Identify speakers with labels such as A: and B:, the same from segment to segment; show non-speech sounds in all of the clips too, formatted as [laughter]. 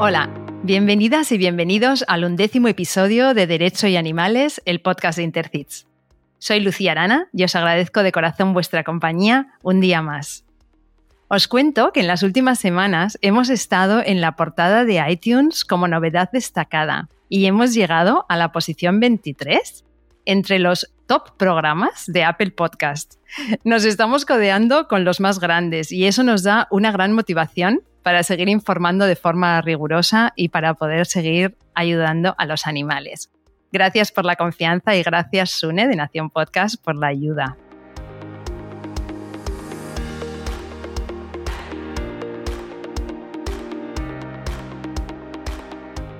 A: Hola, bienvenidas y bienvenidos al undécimo episodio de Derecho y Animales, el podcast de Intercits. Soy Lucía Arana y os agradezco de corazón vuestra compañía un día más. Os cuento que en las últimas semanas hemos estado en la portada de iTunes como novedad destacada y hemos llegado a la posición 23 entre los top programas de Apple Podcast. Nos estamos codeando con los más grandes y eso nos da una gran motivación para seguir informando de forma rigurosa y para poder seguir ayudando a los animales. Gracias por la confianza y gracias, Sune, de Nación Podcast, por la ayuda.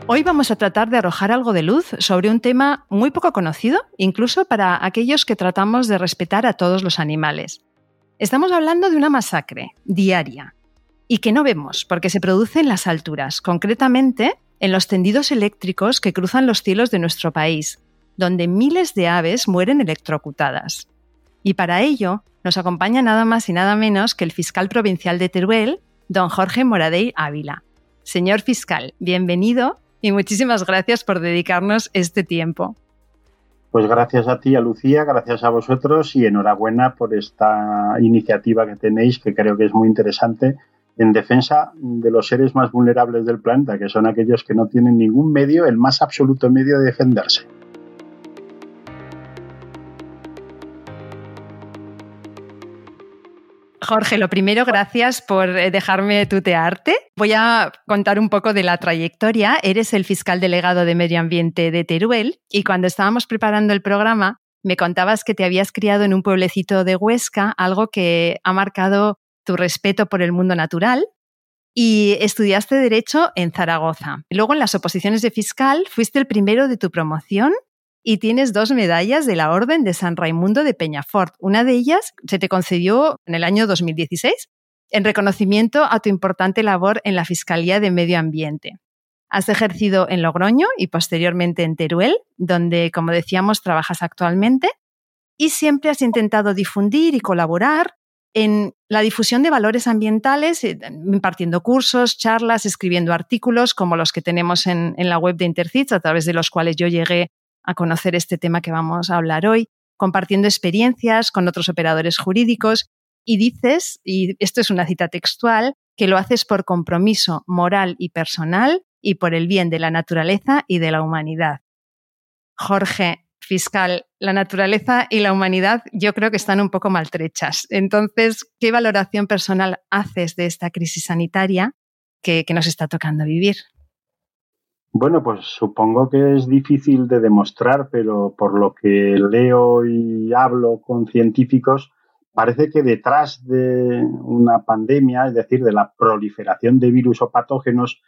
A: Hoy vamos a tratar de arrojar algo de luz sobre un tema muy poco conocido, incluso para aquellos que tratamos de respetar a todos los animales. Estamos hablando de una masacre diaria y que no vemos porque se produce en las alturas, concretamente en los tendidos eléctricos que cruzan los cielos de nuestro país, donde miles de aves mueren electrocutadas. Y para ello nos acompaña nada más y nada menos que el fiscal provincial de Teruel, don Jorge Moradey Ávila. Señor fiscal, bienvenido y muchísimas gracias por dedicarnos este tiempo.
B: Pues gracias a ti, a Lucía, gracias a vosotros y enhorabuena por esta iniciativa que tenéis, que creo que es muy interesante, en defensa de los seres más vulnerables del planeta, que son aquellos que no tienen ningún medio, el más absoluto medio de defenderse.
A: Jorge, lo primero, gracias por eh, dejarme tutearte. Voy a contar un poco de la trayectoria. Eres el fiscal delegado de Medio Ambiente de Teruel y cuando estábamos preparando el programa me contabas que te habías criado en un pueblecito de Huesca, algo que ha marcado tu respeto por el mundo natural y estudiaste Derecho en Zaragoza. Luego, en las oposiciones de fiscal, fuiste el primero de tu promoción y tienes dos medallas de la Orden de San Raimundo de Peñafort. Una de ellas se te concedió en el año 2016 en reconocimiento a tu importante labor en la Fiscalía de Medio Ambiente. Has ejercido en Logroño y posteriormente en Teruel, donde, como decíamos, trabajas actualmente, y siempre has intentado difundir y colaborar en la difusión de valores ambientales, eh, impartiendo cursos, charlas, escribiendo artículos como los que tenemos en, la web de Intercits, a través de los cuales yo llegué a conocer este tema que vamos a hablar hoy, compartiendo experiencias con otros operadores jurídicos y dices, y esto es una cita textual, que lo haces por compromiso moral y personal y por el bien de la naturaleza y de la humanidad. Jorge, fiscal, la naturaleza y la humanidad yo creo que están un poco maltrechas. Entonces, ¿qué valoración personal haces de esta crisis sanitaria que, que nos está tocando vivir?
B: Bueno, pues supongo que es difícil de demostrar, pero por lo que leo y hablo con científicos, parece que detrás de una pandemia, es decir, de la proliferación de virus o patógenos,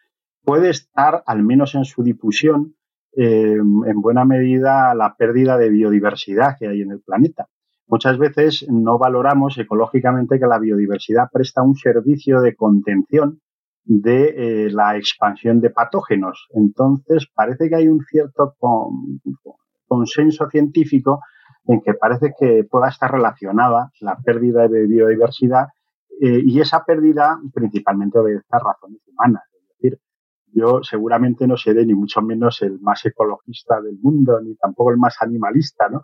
B: puede estar, al menos en su difusión, eh, en buena medida la pérdida de biodiversidad que hay en el planeta. Muchas veces no valoramos ecológicamente que la biodiversidad presta un servicio de contención de eh, la expansión de patógenos. Entonces, parece que hay un cierto consenso científico en que parece que pueda estar relacionada la pérdida de biodiversidad eh, y esa pérdida principalmente obedece a razones humanas. Es decir, yo seguramente no seré ni mucho menos el más ecologista del mundo, ni tampoco el más animalista, ¿no?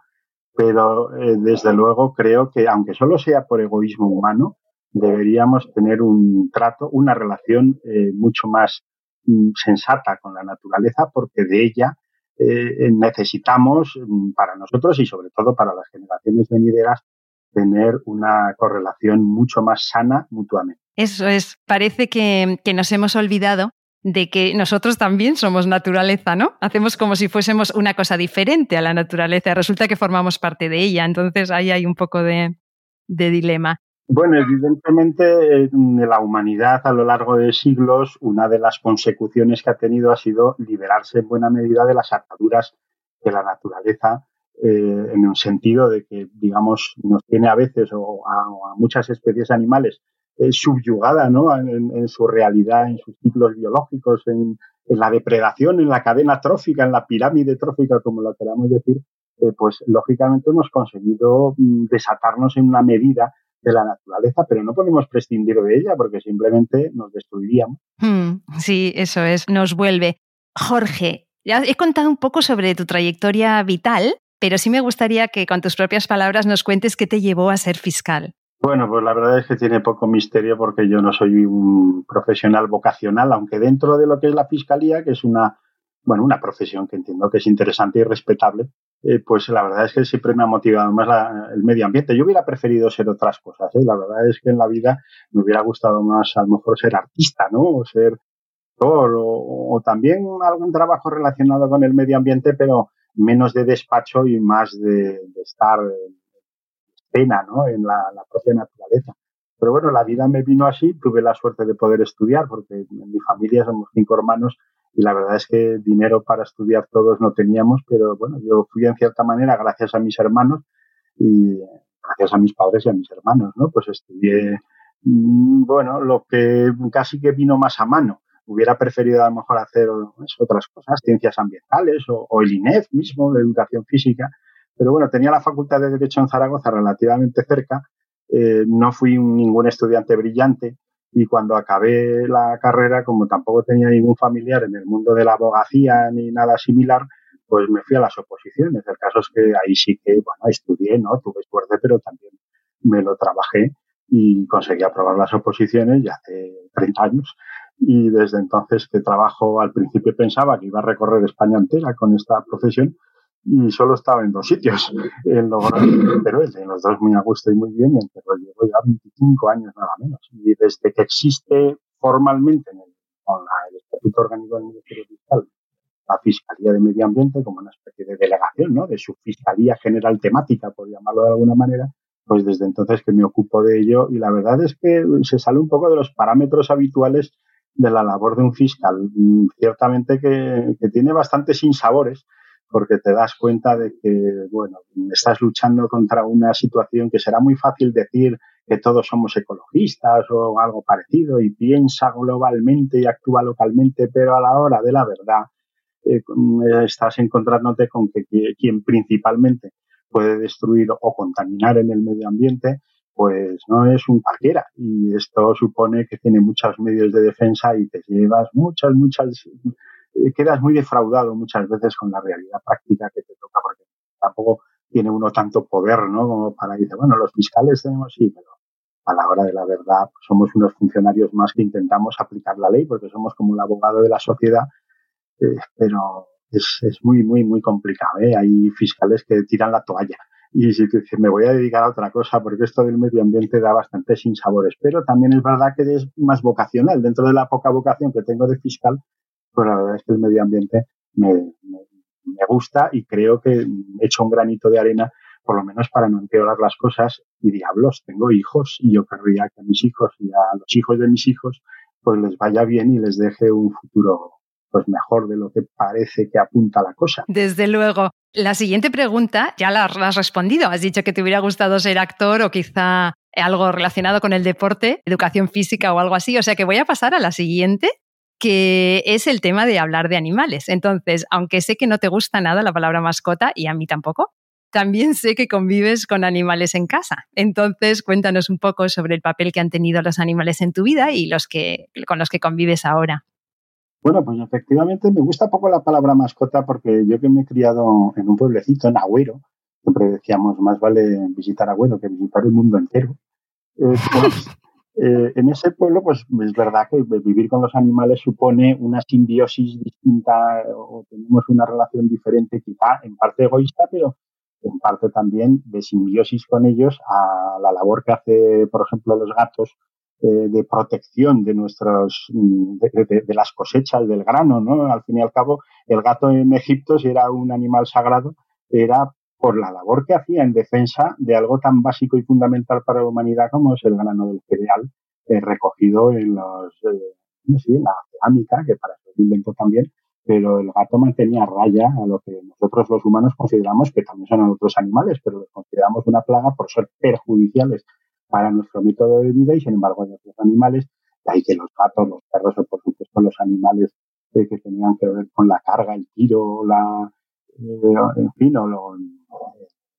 B: Pero eh, desde luego creo que, aunque solo sea por egoísmo humano, deberíamos tener un trato, una relación eh, mucho más mm, sensata con la naturaleza, porque de ella eh, necesitamos mm, para nosotros y sobre todo para las generaciones venideras tener una correlación mucho más sana mutuamente.
A: Eso es, parece que nos hemos olvidado de que nosotros también somos naturaleza, ¿no? Hacemos como si fuésemos una cosa diferente a la naturaleza, resulta que formamos parte de ella, entonces ahí hay un poco de, de dilema.
B: Bueno, evidentemente en la humanidad a lo largo de siglos una de las consecuciones que ha tenido ha sido liberarse en buena medida de las ataduras de la naturaleza eh, en un sentido de que, digamos, nos tiene a veces o a, muchas especies animales eh, subyugada ¿no? En, su realidad, en sus ciclos biológicos, en, la depredación, en la cadena trófica, en la pirámide trófica, como lo queramos decir, eh, pues lógicamente hemos conseguido mm, desatarnos en una medida de la naturaleza, pero no podemos prescindir de ella porque simplemente nos destruiríamos.
A: Hmm, sí, eso es, nos vuelve. Jorge, ya he contado un poco sobre tu trayectoria vital, pero sí me gustaría que con tus propias palabras nos cuentes qué te llevó a ser fiscal.
B: Bueno, pues la verdad es que tiene poco misterio porque yo no soy un profesional vocacional, aunque dentro de lo que es la fiscalía, que es una, bueno, una profesión que entiendo que es interesante y respetable, eh, pues la verdad es que siempre me ha motivado más el medio ambiente. Yo hubiera preferido ser otras cosas. ¿eh? La verdad es que en la vida me hubiera gustado más a lo mejor ser artista, ¿no? O ser actor o, también algún trabajo relacionado con el medio ambiente, pero menos de despacho y más de, estar pena, ¿no? En la, propia naturaleza. Pero bueno, la vida me vino así, tuve la suerte de poder estudiar, porque en mi familia somos cinco hermanos y la verdad es que dinero para estudiar todos no teníamos, pero bueno, yo fui en cierta manera gracias a mis hermanos y gracias a mis padres y a mis hermanos, ¿no? Pues estudié, mm, bueno, lo que casi que vino más a mano. Hubiera preferido a lo mejor hacer otras cosas, ciencias ambientales o, el INEF mismo, de educación física, pero bueno, tenía la Facultad de Derecho en Zaragoza relativamente cerca, eh, no fui ningún estudiante brillante, y cuando acabé la carrera, como tampoco tenía ningún familiar en el mundo de la abogacía ni nada similar, pues me fui a las oposiciones. El caso es que ahí sí que, bueno, estudié, ¿no? Tuve suerte, pero también me lo trabajé y conseguí aprobar las oposiciones ya hace 30 años. Y desde entonces que trabajo, al principio pensaba que iba a recorrer España entera con esta profesión y solo estaba en dos sitios, [laughs] en Logroño pero en los dos muy a gusto y muy bien, y en Teruel llevo ya 25 años nada menos. Y desde que existe formalmente en el Estatuto Orgánico del Ministerio Fiscal la Fiscalía de Medio Ambiente como una especie de delegación, ¿no? De su Fiscalía General Temática, por llamarlo de alguna manera, pues desde entonces que me ocupo de ello y la verdad es que se sale un poco de los parámetros habituales de la labor de un fiscal. Mm, ciertamente que, que tiene bastantes sinsabores, porque te das cuenta de que, bueno, estás luchando contra una situación que será muy fácil decir que todos somos ecologistas o algo parecido y piensa globalmente y actúa localmente, pero a la hora de la verdad eh, estás encontrándote con que, quien principalmente puede destruir o contaminar en el medio ambiente, pues no es un cualquiera. Y esto supone que tiene muchos medios de defensa y te llevas muchas, muchas quedas muy defraudado muchas veces con la realidad práctica que te toca, porque tampoco tiene uno tanto poder, ¿no? Como para decir, bueno, los fiscales tenemos, sí, pero a la hora de la verdad pues somos unos funcionarios más que intentamos aplicar la ley, porque somos como el abogado de la sociedad, eh, pero es, es, muy, muy, muy complicado, ¿eh? Hay fiscales que tiran la toalla. Y si te me voy a dedicar a otra cosa, porque esto del medio ambiente da bastantes sinsabores, pero también es verdad que es más vocacional. Dentro de la poca vocación que tengo de fiscal, pues la verdad es que el medio ambiente me, gusta y creo que he hecho un granito de arena por lo menos para no empeorar las cosas. Y diablos, tengo hijos y yo querría que a mis hijos y a los hijos de mis hijos pues les vaya bien y les deje un futuro pues mejor de lo que parece que apunta la cosa.
A: Desde luego. La siguiente pregunta ya la has respondido. Has dicho que te hubiera gustado ser actor o quizá algo relacionado con el deporte, educación física o algo así. O sea que voy a pasar a la siguiente, que es el tema de hablar de animales. Entonces, aunque sé que no te gusta nada la palabra mascota, y a mí tampoco, también sé que convives con animales en casa. Entonces, cuéntanos un poco sobre el papel que han tenido los animales en tu vida y los que, con los que convives ahora.
B: Bueno, pues efectivamente me gusta poco la palabra mascota porque yo que me he criado en un pueblecito, en Agüero, siempre decíamos más vale visitar Agüero que visitar el mundo entero. Eh, eh, en ese pueblo, pues es verdad que vivir con los animales supone una simbiosis distinta o tenemos una relación diferente, quizá en parte egoísta, pero en parte también de simbiosis con ellos a la labor que hace, por ejemplo, los gatos eh, de protección de nuestros de, de, las cosechas del grano, ¿no? Al fin y al cabo, el gato en Egipto, si era un animal sagrado, era por la labor que hacía en defensa de algo tan básico y fundamental para la humanidad como es el grano del cereal eh, recogido en los eh, en la cerámica, que para eso inventó también, pero el gato mantenía raya a lo que nosotros los humanos consideramos que también son otros animales, pero los consideramos una plaga por ser perjudiciales para nuestro método de vida y sin embargo hay otros animales, ahí que los gatos, los perros o por supuesto los animales eh, que tenían que ver con la carga, el tiro, la, en fin, o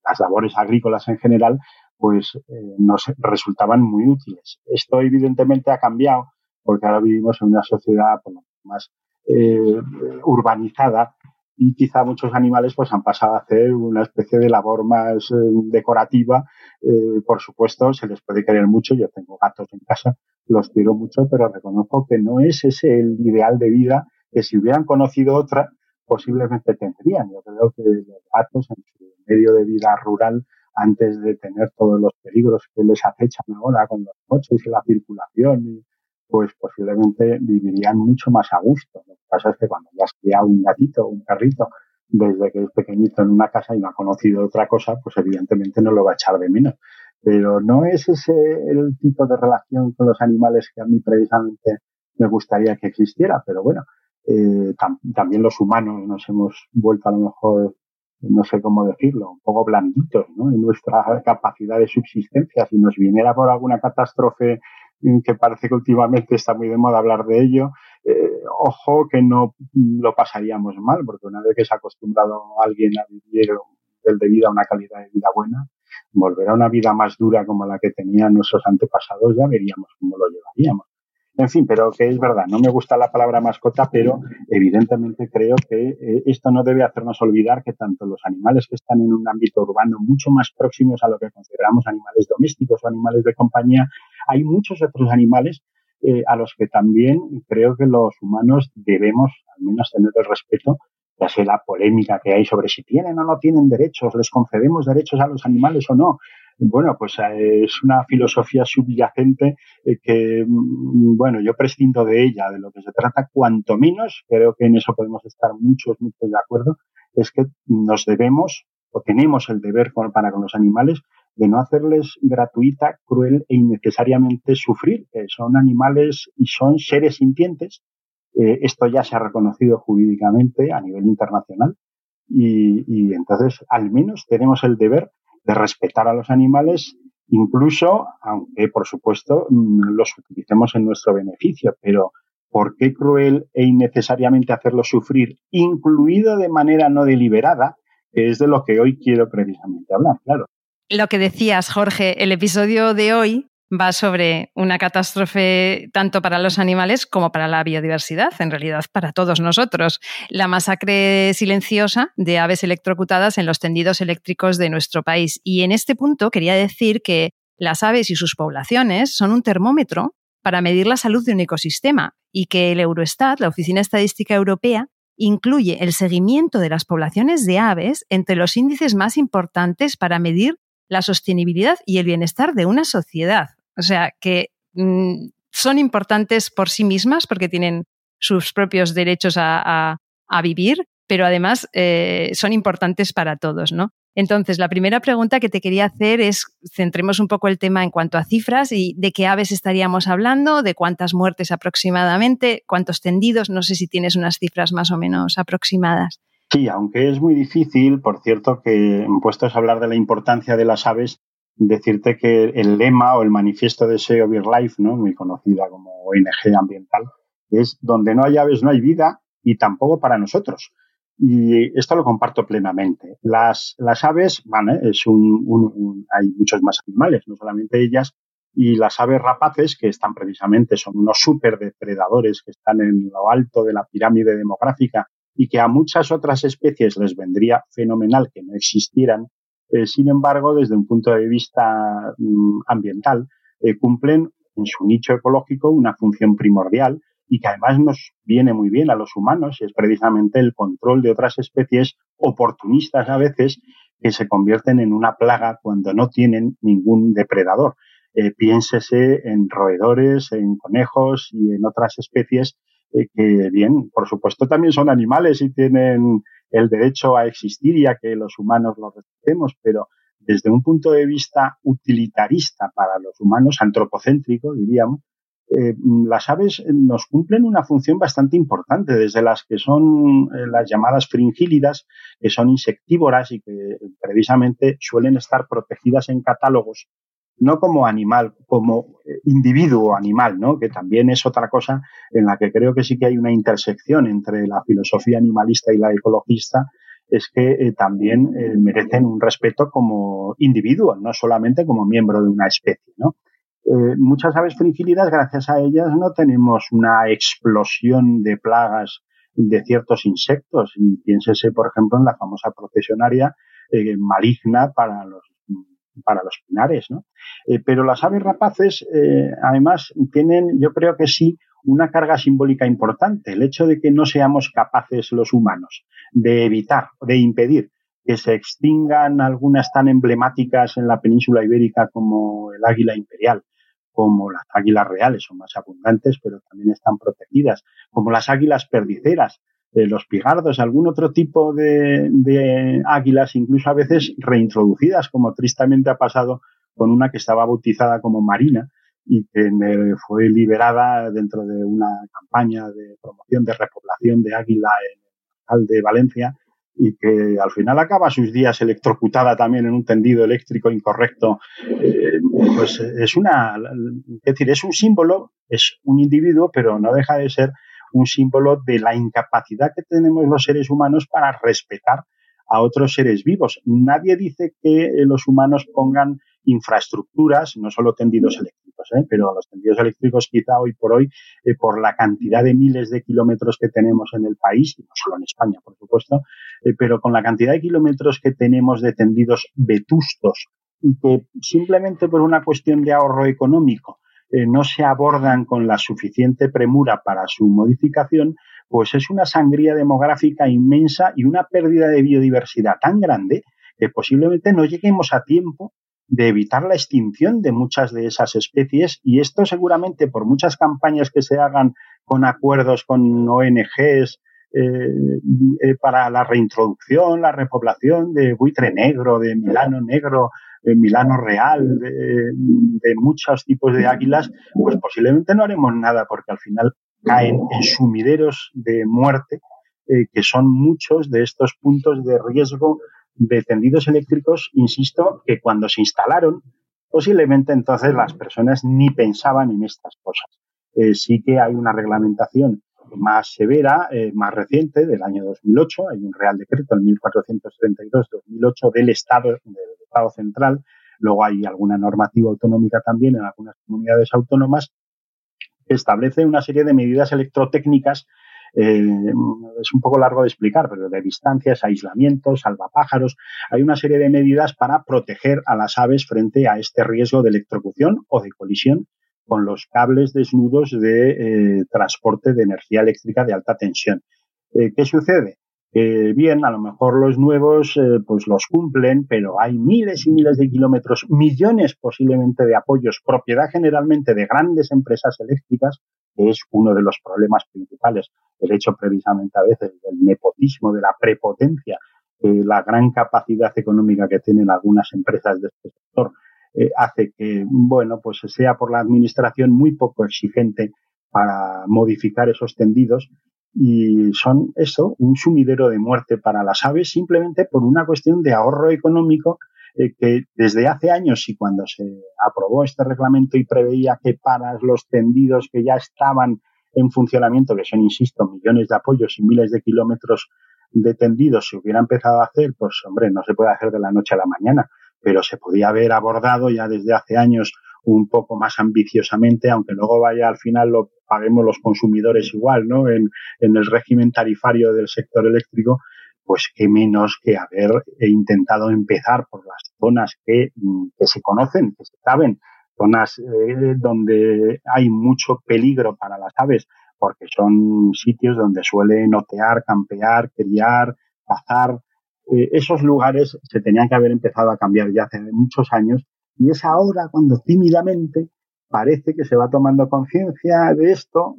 B: las labores agrícolas en general, pues eh, nos resultaban muy útiles. Esto evidentemente ha cambiado porque ahora vivimos en una sociedad más eh, urbanizada y quizá muchos animales pues han pasado a hacer una especie de labor más eh, decorativa. Eh, por supuesto, se les puede querer mucho. Yo tengo gatos en casa, los quiero mucho, pero reconozco que no es ese el ideal de vida que si hubieran conocido otra, posiblemente tendrían. Yo creo que los gatos en su medio de vida rural, antes de tener todos los peligros que les acechan ahora con los coches y la circulación pues posiblemente vivirían mucho más a gusto. Lo que pasa es que cuando ya has un gatito un perrito desde que es pequeñito en una casa y no ha conocido otra cosa, pues evidentemente no lo va a echar de menos. Pero no es ese el tipo de relación con los animales que a mí precisamente me gustaría que existiera. Pero bueno, eh, también los humanos nos hemos vuelto a lo mejor, no sé cómo decirlo, un poco blanditos ¿no? en nuestra capacidad de subsistencia. Si nos viniera por alguna catástrofe que parece que últimamente está muy de moda hablar de ello, eh, ojo que no lo pasaríamos mal, porque una vez que se ha acostumbrado alguien a vivir del de vida una calidad de vida buena, volver a una vida más dura como la que tenían nuestros antepasados, ya veríamos cómo lo llevaríamos. En fin, pero que es verdad, no me gusta la palabra mascota, pero evidentemente creo que eh, esto no debe hacernos olvidar que tanto los animales que están en un ámbito urbano mucho más próximos a lo que consideramos animales domésticos o animales de compañía, hay muchos otros animales eh, a los que también creo que los humanos debemos al menos tener el respeto, ya sea la polémica que hay sobre si tienen o no tienen derechos, les concedemos derechos a los animales o no. Bueno, pues eh, es una filosofía subyacente eh, que, mm, bueno, yo prescindo de ella, de lo que se trata, cuanto menos, creo que en eso podemos estar muchos, muchos de acuerdo, es que nos debemos o tenemos el deber para con los animales de no hacerles gratuita, cruel e innecesariamente sufrir, que son animales y son seres sintientes. Eh, esto ya se ha reconocido jurídicamente a nivel internacional y, y entonces al menos tenemos el deber de respetar a los animales, incluso, aunque por supuesto mm, los utilicemos en nuestro beneficio, pero ¿por qué cruel e innecesariamente hacerlos sufrir, incluido de manera no deliberada, es de lo que hoy quiero precisamente hablar, claro?
A: Lo que decías, Jorge, el episodio de hoy va sobre una catástrofe tanto para los animales como para la biodiversidad, en realidad para todos nosotros. La masacre silenciosa de aves electrocutadas en los tendidos eléctricos de nuestro país. Y en este punto quería decir que las aves y sus poblaciones son un termómetro para medir la salud de un ecosistema y que el Eurostat, la Oficina Estadística Europea, incluye el seguimiento de las poblaciones de aves entre los índices más importantes para medir la sostenibilidad y el bienestar de una sociedad. O sea, que mm, son importantes por sí mismas porque tienen sus propios derechos a, vivir, pero además eh, son importantes para todos, ¿no? Entonces, la primera pregunta que te quería hacer es, centremos un poco el tema en cuanto a cifras y de qué aves estaríamos hablando, de cuántas muertes aproximadamente, cuántos tendidos, no sé si tienes unas cifras más o menos aproximadas.
B: Sí, aunque es muy difícil, por cierto, que puestos a hablar de la importancia de las aves, decirte que el lema o el manifiesto de Save Life, ¿no? muy conocida como ONG ambiental, es donde no hay aves no hay vida y tampoco para nosotros. Y esto lo comparto plenamente. Las, las aves, vale, es un, hay muchos más animales, no solamente ellas, y las aves rapaces, que están precisamente, son unos superdepredadores que están en lo alto de la pirámide demográfica y que a muchas otras especies les vendría fenomenal que no existieran, eh, sin embargo, desde un punto de vista mm, ambiental, eh, cumplen en su nicho ecológico una función primordial y que además nos viene muy bien a los humanos, y es precisamente el control de otras especies oportunistas a veces que se convierten en una plaga cuando no tienen ningún depredador. Eh, piénsese en roedores, en conejos y en otras especies eh, que bien, por supuesto también son animales y tienen el derecho a existir y a que los humanos los respetemos, pero desde un punto de vista utilitarista para los humanos, antropocéntrico diríamos, eh, las aves nos cumplen una función bastante importante, desde las que son eh, las llamadas fringílidas, que son insectívoras y que precisamente suelen estar protegidas en catálogos no como animal, como eh, individuo animal, ¿no? Que también es otra cosa en la que creo que sí que hay una intersección entre la filosofía animalista y la ecologista es que eh, también eh, merecen un respeto como individuo, no solamente como miembro de una especie, ¿no? Muchas aves fringílidas, gracias a ellas, no tenemos una explosión de plagas de ciertos insectos. Y piénsese, por ejemplo, en la famosa procesionaria maligna para los para los pinares, ¿no? pero las aves rapaces, además, tienen, yo creo que sí, una carga simbólica importante, el hecho de que no seamos capaces los humanos de evitar, de impedir que se extingan algunas tan emblemáticas en la península ibérica como el águila imperial, como las águilas reales, son más abundantes, pero también están protegidas, como las águilas perdiceras, eh, los pigardos, algún otro tipo de, águilas, incluso a veces reintroducidas, como tristemente ha pasado con una que estaba bautizada como Marina, y que fue liberada dentro de una campaña de promoción de repoblación de águila en el de Valencia y que al final acaba sus días electrocutada también en un tendido eléctrico incorrecto, eh, pues es una, es decir, es un símbolo, es un individuo, pero no deja de ser un símbolo de la incapacidad que tenemos los seres humanos para respetar a otros seres vivos. Nadie dice que los humanos pongan infraestructuras, no solo tendidos eléctricos, ¿eh? pero los tendidos eléctricos quizá hoy por hoy, eh, por la cantidad de miles de kilómetros que tenemos en el país, y no solo en España, por supuesto, eh, pero con la cantidad de kilómetros que tenemos de tendidos vetustos y que simplemente por una cuestión de ahorro económico no se abordan con la suficiente premura para su modificación, pues es una sangría demográfica inmensa y una pérdida de biodiversidad tan grande que posiblemente no lleguemos a tiempo de evitar la extinción de muchas de esas especies. Y esto seguramente por muchas campañas que se hagan con acuerdos con ONGs eh, eh, para la reintroducción, la repoblación de buitre negro, de milano negro, de milano real, de, muchos tipos de águilas, pues posiblemente no haremos nada porque al final caen en sumideros de muerte, eh, que son muchos de estos puntos de riesgo de tendidos eléctricos, insisto, que cuando se instalaron, posiblemente entonces las personas ni pensaban en estas cosas. Eh, sí que hay una reglamentación más severa, eh, más reciente, del año 2008. Hay un Real Decreto, el 1432-2008, del Estado, del Estado central. Luego hay alguna normativa autonómica también en algunas comunidades autónomas que establece una serie de medidas electrotécnicas eh, es un poco largo de explicar, pero de distancias, aislamientos, salvapájaros, hay una serie de medidas para proteger a las aves frente a este riesgo de electrocución o de colisión con los cables desnudos de eh, transporte de energía eléctrica de alta tensión. Eh, ¿Qué sucede? bien, a lo mejor los nuevos pues los cumplen, pero hay miles y miles de kilómetros, millones posiblemente de apoyos, propiedad generalmente de grandes empresas eléctricas, que es uno de los problemas principales el hecho precisamente a veces del nepotismo, de la prepotencia, la gran capacidad económica que tienen algunas empresas de este sector eh, hace que, bueno, pues sea por la administración muy poco exigente para modificar esos tendidos. Y son eso, un sumidero de muerte para las aves simplemente por una cuestión de ahorro económico eh, que desde hace años y cuando se aprobó este reglamento y preveía que para los tendidos que ya estaban en funcionamiento, que son, insisto, millones de apoyos y miles de kilómetros de tendidos, se hubiera empezado a hacer, pues hombre, no se puede hacer de la noche a la mañana, pero se podía haber abordado ya desde hace años un poco más ambiciosamente, aunque luego vaya al final lo paguemos los consumidores igual, ¿no? En, en el régimen tarifario del sector eléctrico, pues qué menos que haber intentado empezar por las zonas que, que se conocen, que se saben, zonas eh, donde hay mucho peligro para las aves, porque son sitios donde suelen otear, campear, criar, cazar. Eh, esos lugares se tenían que haber empezado a cambiar ya hace muchos años y es ahora cuando tímidamente parece que se va tomando conciencia de esto.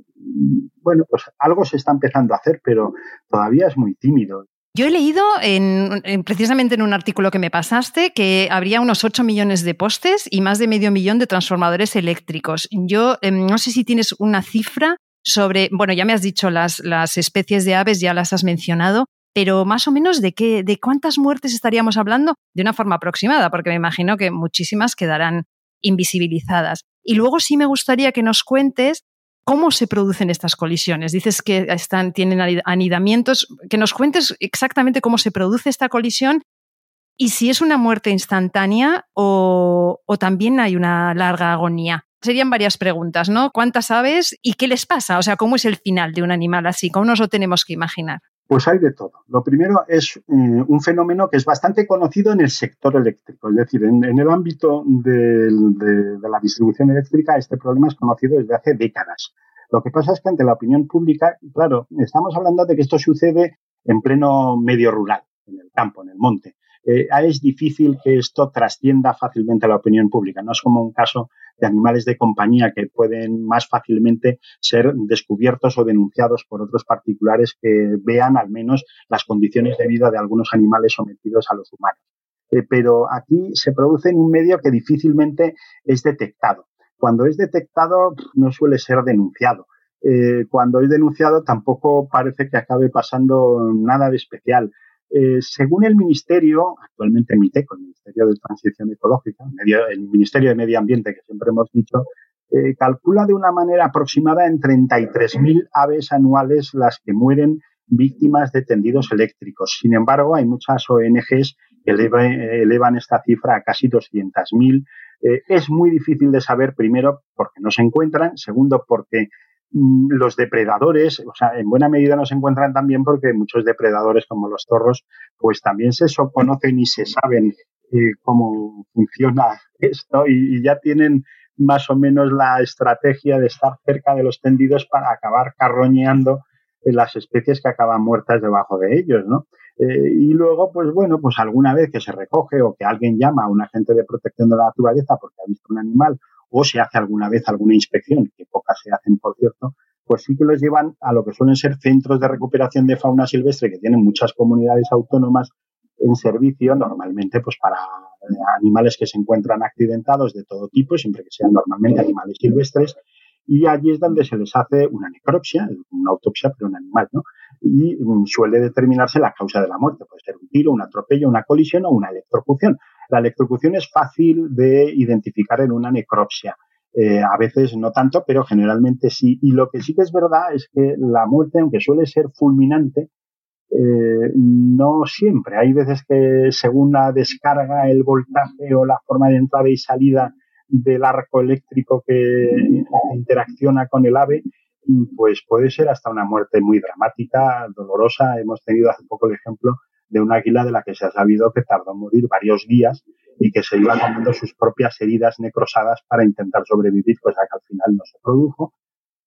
B: Bueno, pues algo se está empezando a hacer, pero todavía es muy tímido.
A: Yo he leído en, precisamente en un artículo que me pasaste que habría unos 8 millones de postes y más de medio millón de transformadores eléctricos. Yo em, no sé si tienes una cifra sobre, bueno, ya me has dicho las, las especies de aves, ya las has mencionado, pero más o menos de qué, de cuántas muertes estaríamos hablando de una forma aproximada, porque me imagino que muchísimas quedarán invisibilizadas. Y luego sí me gustaría que nos cuentes ¿Cómo se producen estas colisiones? Dices que están, tienen anidamientos. Que nos cuentes exactamente cómo se produce esta colisión y si es una muerte instantánea o, o también hay una larga agonía. Serían varias preguntas, ¿no? ¿Cuántas aves y qué les pasa? O sea, ¿cómo es el final de un animal así? ¿Cómo nos lo tenemos que imaginar?
B: Pues hay de todo. Lo primero es eh, un fenómeno que es bastante conocido en el sector eléctrico, es decir, en, el ámbito de, la distribución eléctrica este problema es conocido desde hace décadas. Lo que pasa es que ante la opinión pública, claro, estamos hablando de que esto sucede en pleno medio rural, en el campo, en el monte. Eh, es difícil que esto trascienda fácilmente a la opinión pública. No es como un caso de animales de compañía que pueden más fácilmente ser descubiertos o denunciados por otros particulares que vean al menos las condiciones de vida de algunos animales sometidos a los humanos. Eh, pero aquí se produce en un medio que difícilmente es detectado. Cuando es detectado no suele ser denunciado. Eh, cuando es denunciado tampoco parece que acabe pasando nada de especial. Eh, según el Ministerio, actualmente MITECO, el Ministerio de Transición Ecológica, el Ministerio de Medio Ambiente, que siempre hemos dicho, eh, calcula de una manera aproximada en 33.000 aves anuales las que mueren víctimas de tendidos eléctricos. Sin embargo, hay muchas ONGs que elevan, esta cifra a casi 200.000. Eh, es muy difícil de saber, primero, porque no se encuentran, segundo, porque los depredadores, o sea, en buena medida no se encuentran también porque muchos depredadores como los zorros, pues también se conocen y se saben eh, cómo funciona [laughs] esto y, ya tienen más o menos la estrategia de estar cerca de los tendidos para acabar carroñeando las especies que acaban muertas debajo de ellos, ¿no? Eh, y luego, pues bueno, pues alguna vez que se recoge o que alguien llama a un agente de protección de la naturaleza porque ha visto un animal o se hace alguna vez alguna inspección, que pocas se hacen, por cierto, pues sí que los llevan a lo que suelen ser centros de recuperación de fauna silvestre que tienen muchas comunidades autónomas en servicio, normalmente pues para animales que se encuentran accidentados de todo tipo, siempre que sean normalmente animales silvestres, y allí es donde se les hace una necropsia, una autopsia, pero un animal, ¿no? Y mm, suele determinarse la causa de la muerte, puede ser un tiro, un atropello, una colisión o una electrocución. La electrocución es fácil de identificar en una necropsia. Eh, a veces no tanto, pero generalmente sí. Y lo que sí que es verdad es que la muerte, aunque suele ser fulminante, eh, no siempre. Hay veces que según la descarga, el voltaje o la forma de entrada y salida del arco eléctrico que interacciona con el ave, pues puede ser hasta una muerte muy dramática, dolorosa. Hemos tenido hace poco el ejemplo de una águila de la que se ha sabido que tardó en morir varios días y que se iba comiendo sus propias heridas necrosadas para intentar sobrevivir, pues que al final no se produjo.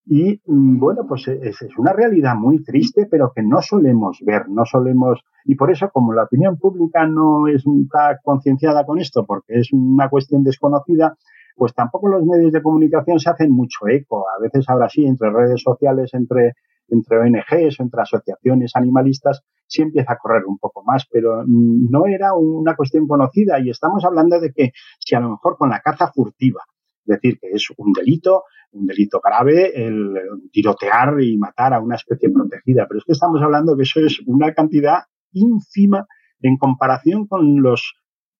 B: Y mm, bueno, pues es, es, una realidad muy triste, pero que no solemos ver, no solemos, y por eso como la opinión pública no está concienciada con esto, porque es una cuestión desconocida, pues tampoco los medios de comunicación se hacen mucho eco. A veces ahora sí, entre redes sociales, entre entre ONGs o entre asociaciones animalistas, sí empieza a correr un poco más, pero no era una cuestión conocida y estamos hablando de que si a lo mejor con la caza furtiva, es decir, que es un delito, un delito grave el tirotear y matar a una especie protegida, pero es que estamos hablando que eso es una cantidad ínfima en comparación con los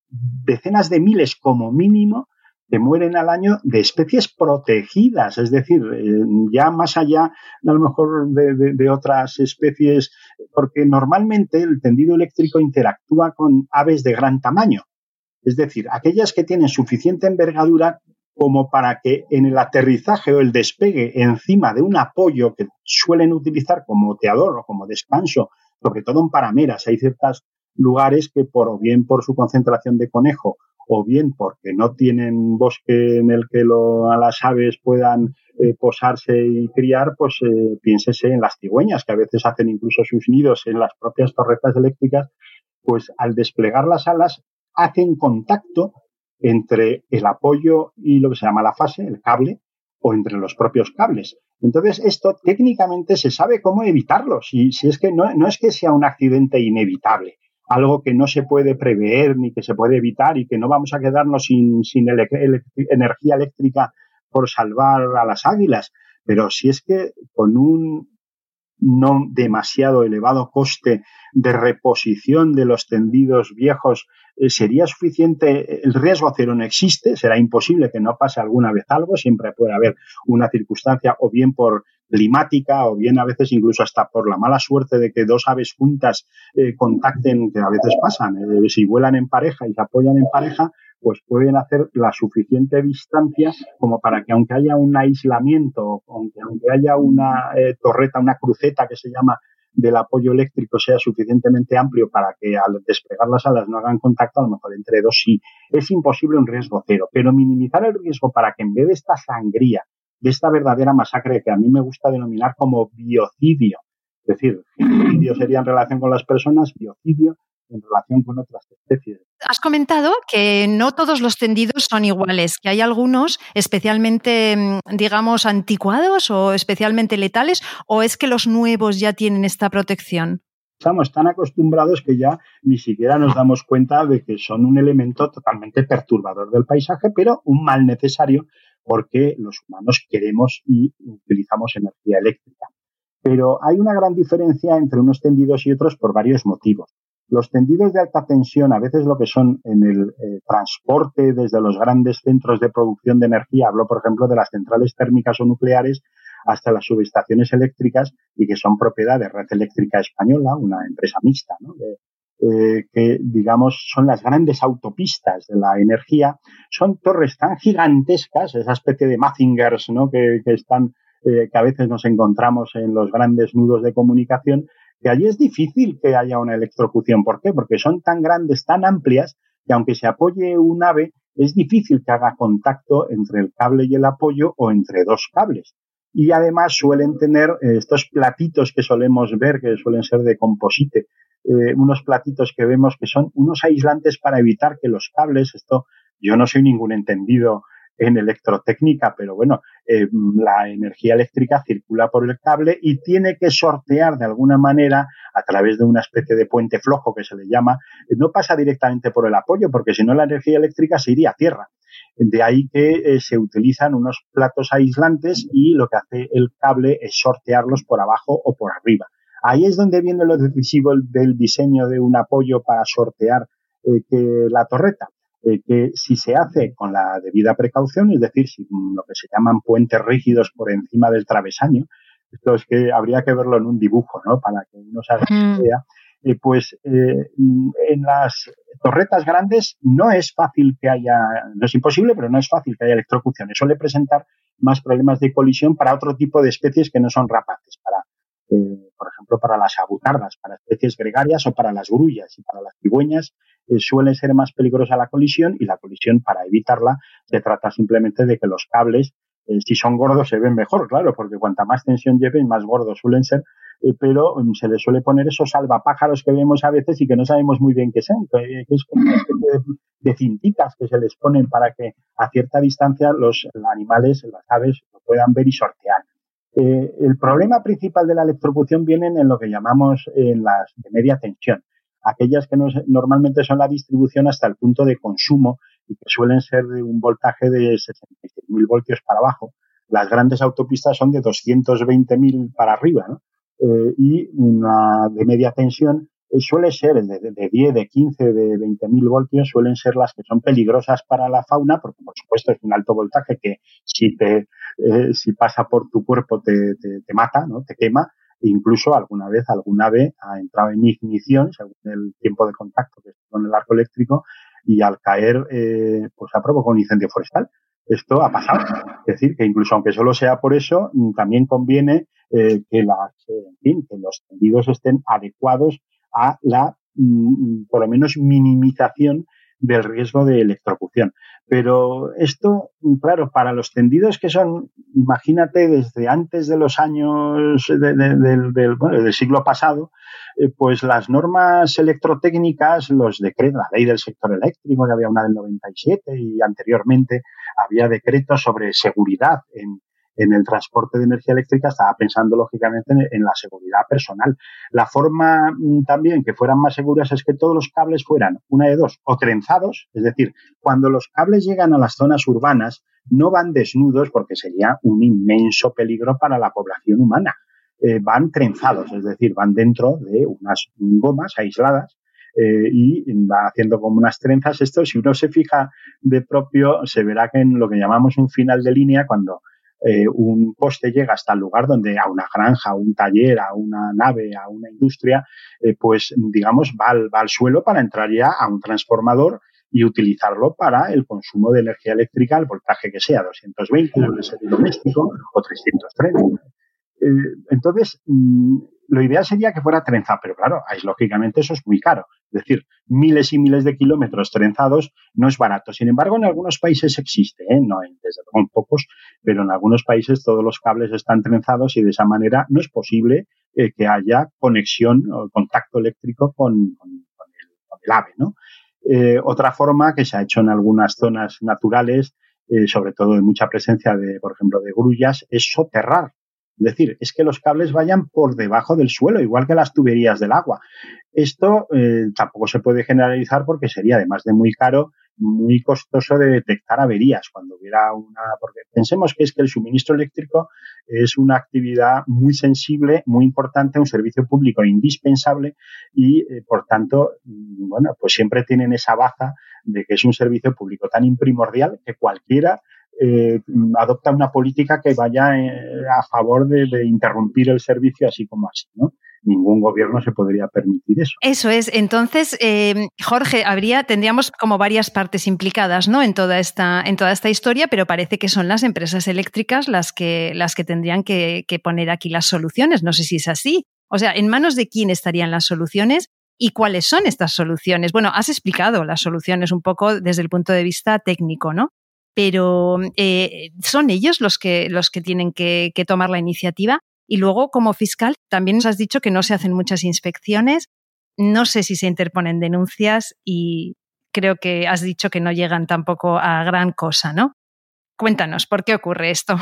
B: decenas de miles como mínimo que mueren al año de especies protegidas, es decir, eh, ya más allá a lo mejor de, otras especies, porque normalmente el tendido eléctrico interactúa con aves de gran tamaño, es decir, aquellas que tienen suficiente envergadura como para que en el aterrizaje o el despegue encima de un apoyo que suelen utilizar como oteador o como descanso, sobre todo en parameras, hay ciertos lugares que por bien por su concentración de conejo o bien porque no tienen bosque en el que a las aves puedan eh, posarse y criar, pues eh, piénsese en las cigüeñas, que a veces hacen incluso sus nidos en las propias torretas eléctricas, pues al desplegar las alas hacen contacto entre el apoyo y lo que se llama la fase, el cable, o entre los propios cables. Entonces, esto técnicamente se sabe cómo evitarlo. Si, si es que no, no es que sea un accidente inevitable, algo que no se puede prever ni que se puede evitar y que no vamos a quedarnos sin, energía eléctrica por salvar a las águilas. Pero si es que con un no demasiado elevado coste de reposición de los tendidos viejos eh, sería suficiente, el riesgo cero no existe, será imposible que no pase alguna vez algo, siempre puede haber una circunstancia o bien por climática o bien a veces incluso hasta por la mala suerte de que dos aves juntas eh, contacten, que a veces pasan, eh, si vuelan en pareja y se apoyan en pareja, pues pueden hacer la suficiente distancia como para que aunque haya un aislamiento, aunque, aunque haya una torreta, una cruceta que se llama del apoyo eléctrico sea suficientemente amplio para que al desplegar las alas no hagan contacto, a lo mejor entre dos sí. Es imposible un riesgo cero, pero minimizar el riesgo para que en vez de esta sangría, de esta verdadera masacre que a mí me gusta denominar como biocidio, es decir, biocidio sería en relación con las personas, biocidio en relación con otras especies.
A: Has comentado que no todos los tendidos son iguales, que hay algunos especialmente, mm, digamos, anticuados o especialmente letales, o es que los nuevos ya tienen esta protección.
B: Estamos tan acostumbrados que ya ni siquiera nos damos cuenta de que son un elemento totalmente perturbador del paisaje, pero un mal necesario porque los humanos queremos y utilizamos energía eléctrica. Pero hay una gran diferencia entre unos tendidos y otros por varios motivos. Los tendidos de alta tensión, a veces lo que son en el eh, transporte desde los grandes centros de producción de energía, hablo por ejemplo de las centrales térmicas o nucleares, hasta las subestaciones eléctricas y que son propiedad de Red Eléctrica Española, una empresa mixta, eh, que digamos son las grandes autopistas de la energía, son torres tan gigantescas, esa especie de Mazingers ¿no? que, están, eh, que a veces nos encontramos en los grandes nudos de comunicación, que allí es difícil que haya una electrocución. ¿Por qué? Porque son tan grandes, tan amplias, que aunque se apoye un ave, es difícil que haga contacto entre el cable y el apoyo o entre dos cables. Y además suelen tener eh, estos platitos que solemos ver, que suelen ser de composite, eh, unos platitos que vemos que son unos aislantes para evitar que los cables, esto yo no soy ningún entendido en electrotécnica, pero bueno, eh, la energía eléctrica circula por el cable y tiene que sortear de alguna manera a través de una especie de puente flojo que se le llama, eh, no pasa directamente por el apoyo, porque si no la energía eléctrica se iría a tierra. De ahí que eh, se utilizan unos platos aislantes y lo que hace el cable es sortearlos por abajo o por arriba. Ahí es donde viene lo decisivo del diseño de un apoyo para sortear que la torreta eh, que si se hace con la debida precaución, es decir, si lo que se llaman puentes rígidos por encima del travesaño, esto es que habría que verlo en un dibujo, ¿no? Para que uno se haga una idea. Eh, pues eh, en las torretas grandes no es fácil que haya, no es imposible, pero no es fácil que haya electrocución. Eso suele presentar más problemas de colisión para otro tipo de especies que no son rapaces, para, por ejemplo, para las abutardas, para especies gregarias o para las grullas y para las cigüeñas eh, suele ser más peligrosa la colisión y la colisión, para evitarla, se trata simplemente de que los cables, eh, si son gordos, se ven mejor, claro, porque cuanta más tensión lleven, más gordos suelen ser, eh, pero mm, se les suele poner esos salvapájaros que vemos a veces y que no sabemos muy bien qué son, que, es como una especie de, cintitas que se les ponen para que a cierta distancia los animales, las aves, lo puedan ver y sortear. El problema principal de la electrocución viene en lo que llamamos en las de media tensión aquellas que normalmente son la distribución hasta el punto de consumo y que suelen ser de un voltaje de 66.000 voltios para abajo. Las grandes autopistas son de 220.000 para arriba, ¿no? Eh, y una de media tensión eh, suele ser de, de, 10, de 15, de 20.000 voltios, suelen ser las que son peligrosas para la fauna, porque por supuesto es un alto voltaje que si te, eh, si pasa por tu cuerpo te, te, te mata, ¿no? Te quema, incluso alguna vez algún ave ha entrado en ignición según el tiempo de contacto que con el arco eléctrico y al caer eh, pues ha provocado un incendio forestal. Esto ha pasado. Es decir, que incluso aunque solo sea por eso, también conviene eh, que, las, eh, en fin, que los tendidos estén adecuados a la, mm, por lo menos, minimización del riesgo de electrocución. Pero esto, claro, para los tendidos que son, imagínate, desde antes de los años del, del siglo pasado, eh, pues las normas electrotécnicas, los decretos, la ley del sector eléctrico, que había una del 97 y anteriormente había decretos sobre seguridad en, en el transporte de energía eléctrica estaba pensando lógicamente en, la seguridad personal. La forma mm, también que fueran más seguras es que todos los cables fueran, una de dos, o trenzados, es decir, cuando los cables llegan a las zonas urbanas, no van desnudos porque sería un inmenso peligro para la población humana. Eh, van trenzados, es decir, van dentro de unas gomas aisladas eh, y va haciendo como unas trenzas. Esto, si uno se fija de propio, se verá que en lo que llamamos un final de línea, cuando eh, un poste llega hasta el lugar donde a una granja, a un taller, a una nave, a una industria, eh, pues digamos va al, va al suelo para entrar ya a un transformador y utilizarlo para el consumo de energía eléctrica al voltaje que sea, 220 de serie doméstico o 330. Eh, entonces, mm, lo ideal sería que fuera trenza, pero claro, lógicamente eso es muy caro. Es decir, miles y miles de kilómetros trenzados no es barato. Sin embargo, en algunos países existe, ¿eh? no en, desde pocos, pero en algunos países todos los cables están trenzados y de esa manera no es posible eh, que haya conexión o contacto eléctrico con, el, ave. Eh, otra forma que se ha hecho en algunas zonas naturales, sobre todo de mucha presencia de, por ejemplo, de grullas, es soterrar es decir, es que los cables vayan por debajo del suelo, igual que las tuberías del agua. Esto eh, tampoco se puede generalizar porque sería, además de muy caro, muy costoso de detectar averías cuando hubiera una. Porque pensemos que es que el suministro eléctrico es una actividad muy sensible, muy importante, un servicio público indispensable y, eh, por tanto, mm, bueno, pues siempre tienen esa baza de que es un servicio público tan imprimordial que cualquiera eh, adopta una política que vaya eh, a favor de, interrumpir el servicio así como así, ¿no? Ningún gobierno se podría permitir eso.
A: Eso es. Entonces, eh, Jorge, habría, tendríamos como varias partes implicadas, ¿no? En toda esta, en toda esta historia, pero parece que son las empresas eléctricas las que, las que tendrían que, que poner aquí las soluciones. No sé si es así. O sea, ¿en manos de quién estarían las soluciones? ¿Y cuáles son estas soluciones? Bueno, has explicado las soluciones un poco desde el punto de vista técnico, ¿no? Pero eh, son ellos los que, los que tienen que, tomar la iniciativa. Y luego, como fiscal, también nos has dicho que no se hacen muchas inspecciones, no sé si se interponen denuncias y creo que has dicho que no llegan tampoco a gran cosa, ¿no? Cuéntanos, ¿por qué ocurre esto?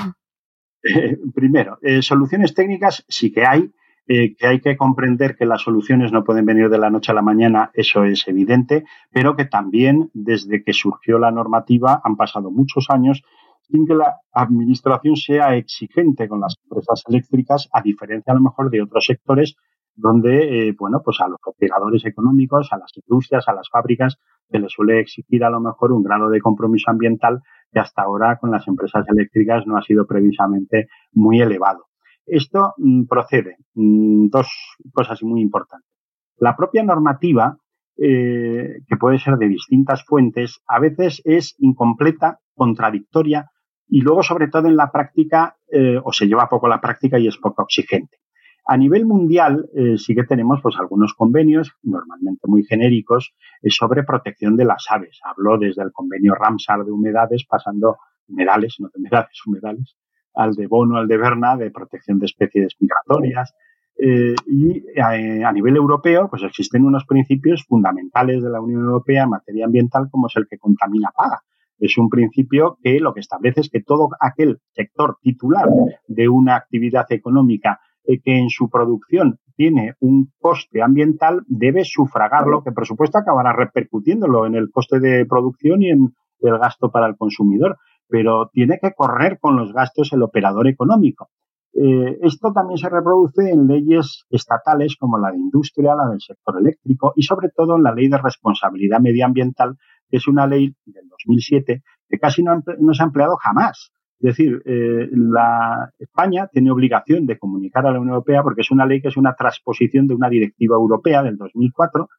A: [laughs]
B: primero, eh, soluciones técnicas sí que hay, eh, que hay que comprender que las soluciones no pueden venir de la noche a la mañana, eso es evidente, pero que también desde que surgió la normativa han pasado muchos años sin que la administración sea exigente con las empresas eléctricas, a diferencia a lo mejor de otros sectores donde, eh, bueno, pues a los operadores económicos, a las industrias, a las fábricas, se les suele exigir a lo mejor un grado de compromiso ambiental que hasta ahora con las empresas eléctricas no ha sido precisamente muy elevado. Esto mm, procede. Mm, dos cosas muy importantes. La propia normativa, eh, que puede ser de distintas fuentes, a veces es incompleta, contradictoria y luego, sobre todo en la práctica, eh, o se lleva poco la práctica y es poco exigente. A nivel mundial eh, sí que tenemos pues algunos convenios, normalmente muy genéricos, sobre protección de las aves. Hablo desde el convenio Ramsar de humedades, pasando humedales, no de humedades, humedales, al de Bono, al de Berna, de protección de especies migratorias. Eh, y eh, a, nivel europeo, pues existen unos principios fundamentales de la Unión Europea en materia ambiental, como es el que contamina paga. Es un principio que lo que establece es que todo aquel sector titular de una actividad económica eh, que en su producción tiene un coste ambiental debe sufragarlo, que por supuesto acabará repercutiéndolo en el coste de producción y en el gasto para el consumidor pero tiene que correr con los gastos el operador económico. Eh, esto también se reproduce en leyes estatales como la de industria, la del sector eléctrico y sobre todo en la ley de responsabilidad medioambiental, que es una ley del 2007 que casi no, se ha empleado jamás. Es decir, eh, la España tiene obligación de comunicar a la Unión Europea porque es una ley que es una transposición de una directiva europea del 2004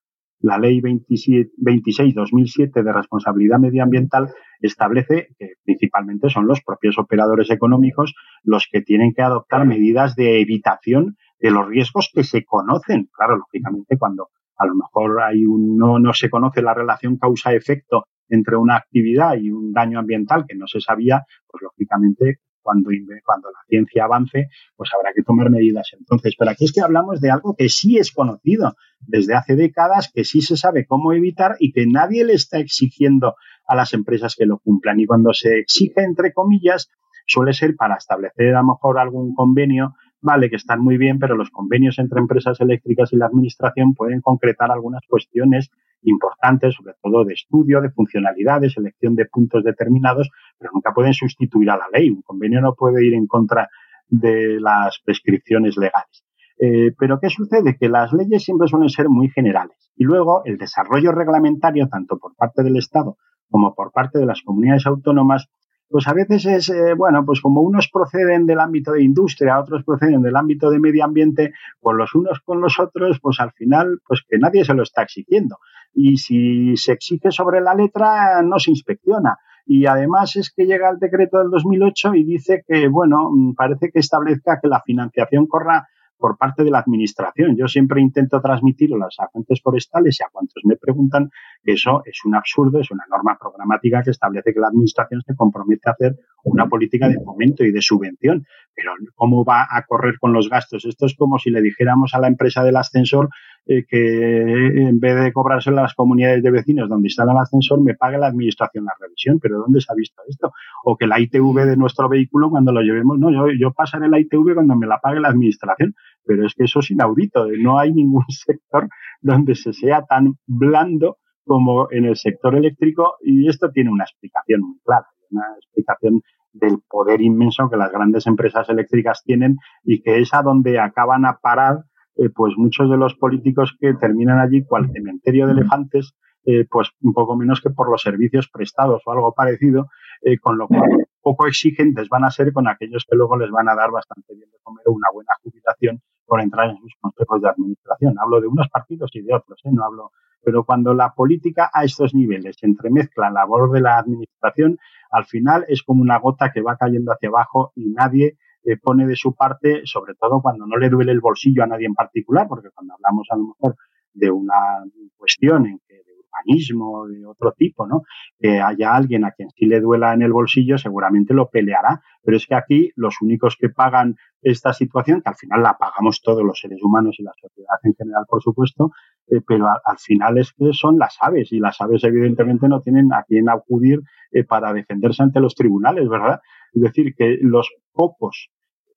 B: la Ley 26-2007 de responsabilidad medioambiental establece que principalmente son los propios operadores económicos los que tienen que adoptar medidas de evitación de los riesgos que se conocen. Claro, lógicamente, cuando a lo mejor hay un, no, no se conoce la relación causa-efecto entre una actividad y un daño ambiental que no se sabía, pues lógicamente cuando, cuando la ciencia avance, pues habrá que tomar medidas entonces. Pero aquí es que hablamos de algo que sí es conocido desde hace décadas, que sí se sabe cómo evitar y que nadie le está exigiendo a las empresas que lo cumplan. Y cuando se exige, entre comillas, suele ser para establecer a lo mejor algún convenio vale que están muy bien, pero los convenios entre empresas eléctricas y la administración pueden concretar algunas cuestiones importantes, sobre todo de estudio, de funcionalidad, de selección de puntos determinados, pero nunca pueden sustituir a la ley. Un convenio no puede ir en contra de las prescripciones legales. Eh, pero ¿qué sucede? Que las leyes siempre suelen ser muy generales. Y luego el desarrollo reglamentario, tanto por parte del Estado como por parte de las comunidades autónomas, pues a veces es, eh, bueno, pues como unos proceden del ámbito de industria, otros proceden del ámbito de medio ambiente, pues los unos con los otros, pues al final, pues que nadie se lo está exigiendo. Y si se exige sobre la letra, no se inspecciona. Y además es que llega el decreto del 2008 y dice que, bueno, parece que establezca que la financiación corra por parte de la administración. Yo siempre intento transmitir a los agentes forestales y a cuantos me preguntan eso es un absurdo, es una norma programática que establece que la administración se compromete a hacer una política de fomento y de subvención. Pero ¿cómo va a correr con los gastos? Esto es como si le dijéramos a la empresa del ascensor eh, que en vez de cobrárselo a las comunidades de vecinos donde está el ascensor, me pague la administración la revisión. ¿Pero dónde se ha visto esto? O que la ITV de nuestro vehículo cuando lo llevemos, no, yo, yo pasaré la ITV cuando me la pague la administración. Pero es que eso es inaudito. No hay ningún [laughs] sector donde se sea tan blando como en el sector eléctrico y esto tiene una explicación muy clara, una explicación del poder inmenso que las grandes empresas eléctricas tienen y que es a donde acaban a parar eh, pues muchos de los políticos que terminan allí cual cementerio de elefantes, eh, pues un poco menos que por los servicios prestados o algo parecido, eh, con lo cual poco exigentes van a ser con aquellos que luego les van a dar bastante bien de comer una buena jubilación por entrar en sus consejos de administración. Hablo de unos partidos y de otros, no hablo. Pero cuando la política a estos niveles entremezcla la labor de la administración, al final es como una gota que va cayendo hacia abajo y nadie eh, pone de su parte, sobre todo cuando no le duele el bolsillo a nadie en particular, porque cuando hablamos a lo mejor de una cuestión en que urbanismo de otro tipo, ¿no? Que haya alguien a quien sí le duela en el bolsillo, seguramente lo peleará. Pero es que aquí los únicos que pagan esta situación, que al final la pagamos todos los seres humanos y la sociedad en general, por supuesto, eh, pero al, final es que son las aves y las aves evidentemente no tienen a quién acudir eh, para defenderse ante los tribunales, ¿verdad? Es decir, que los pocos,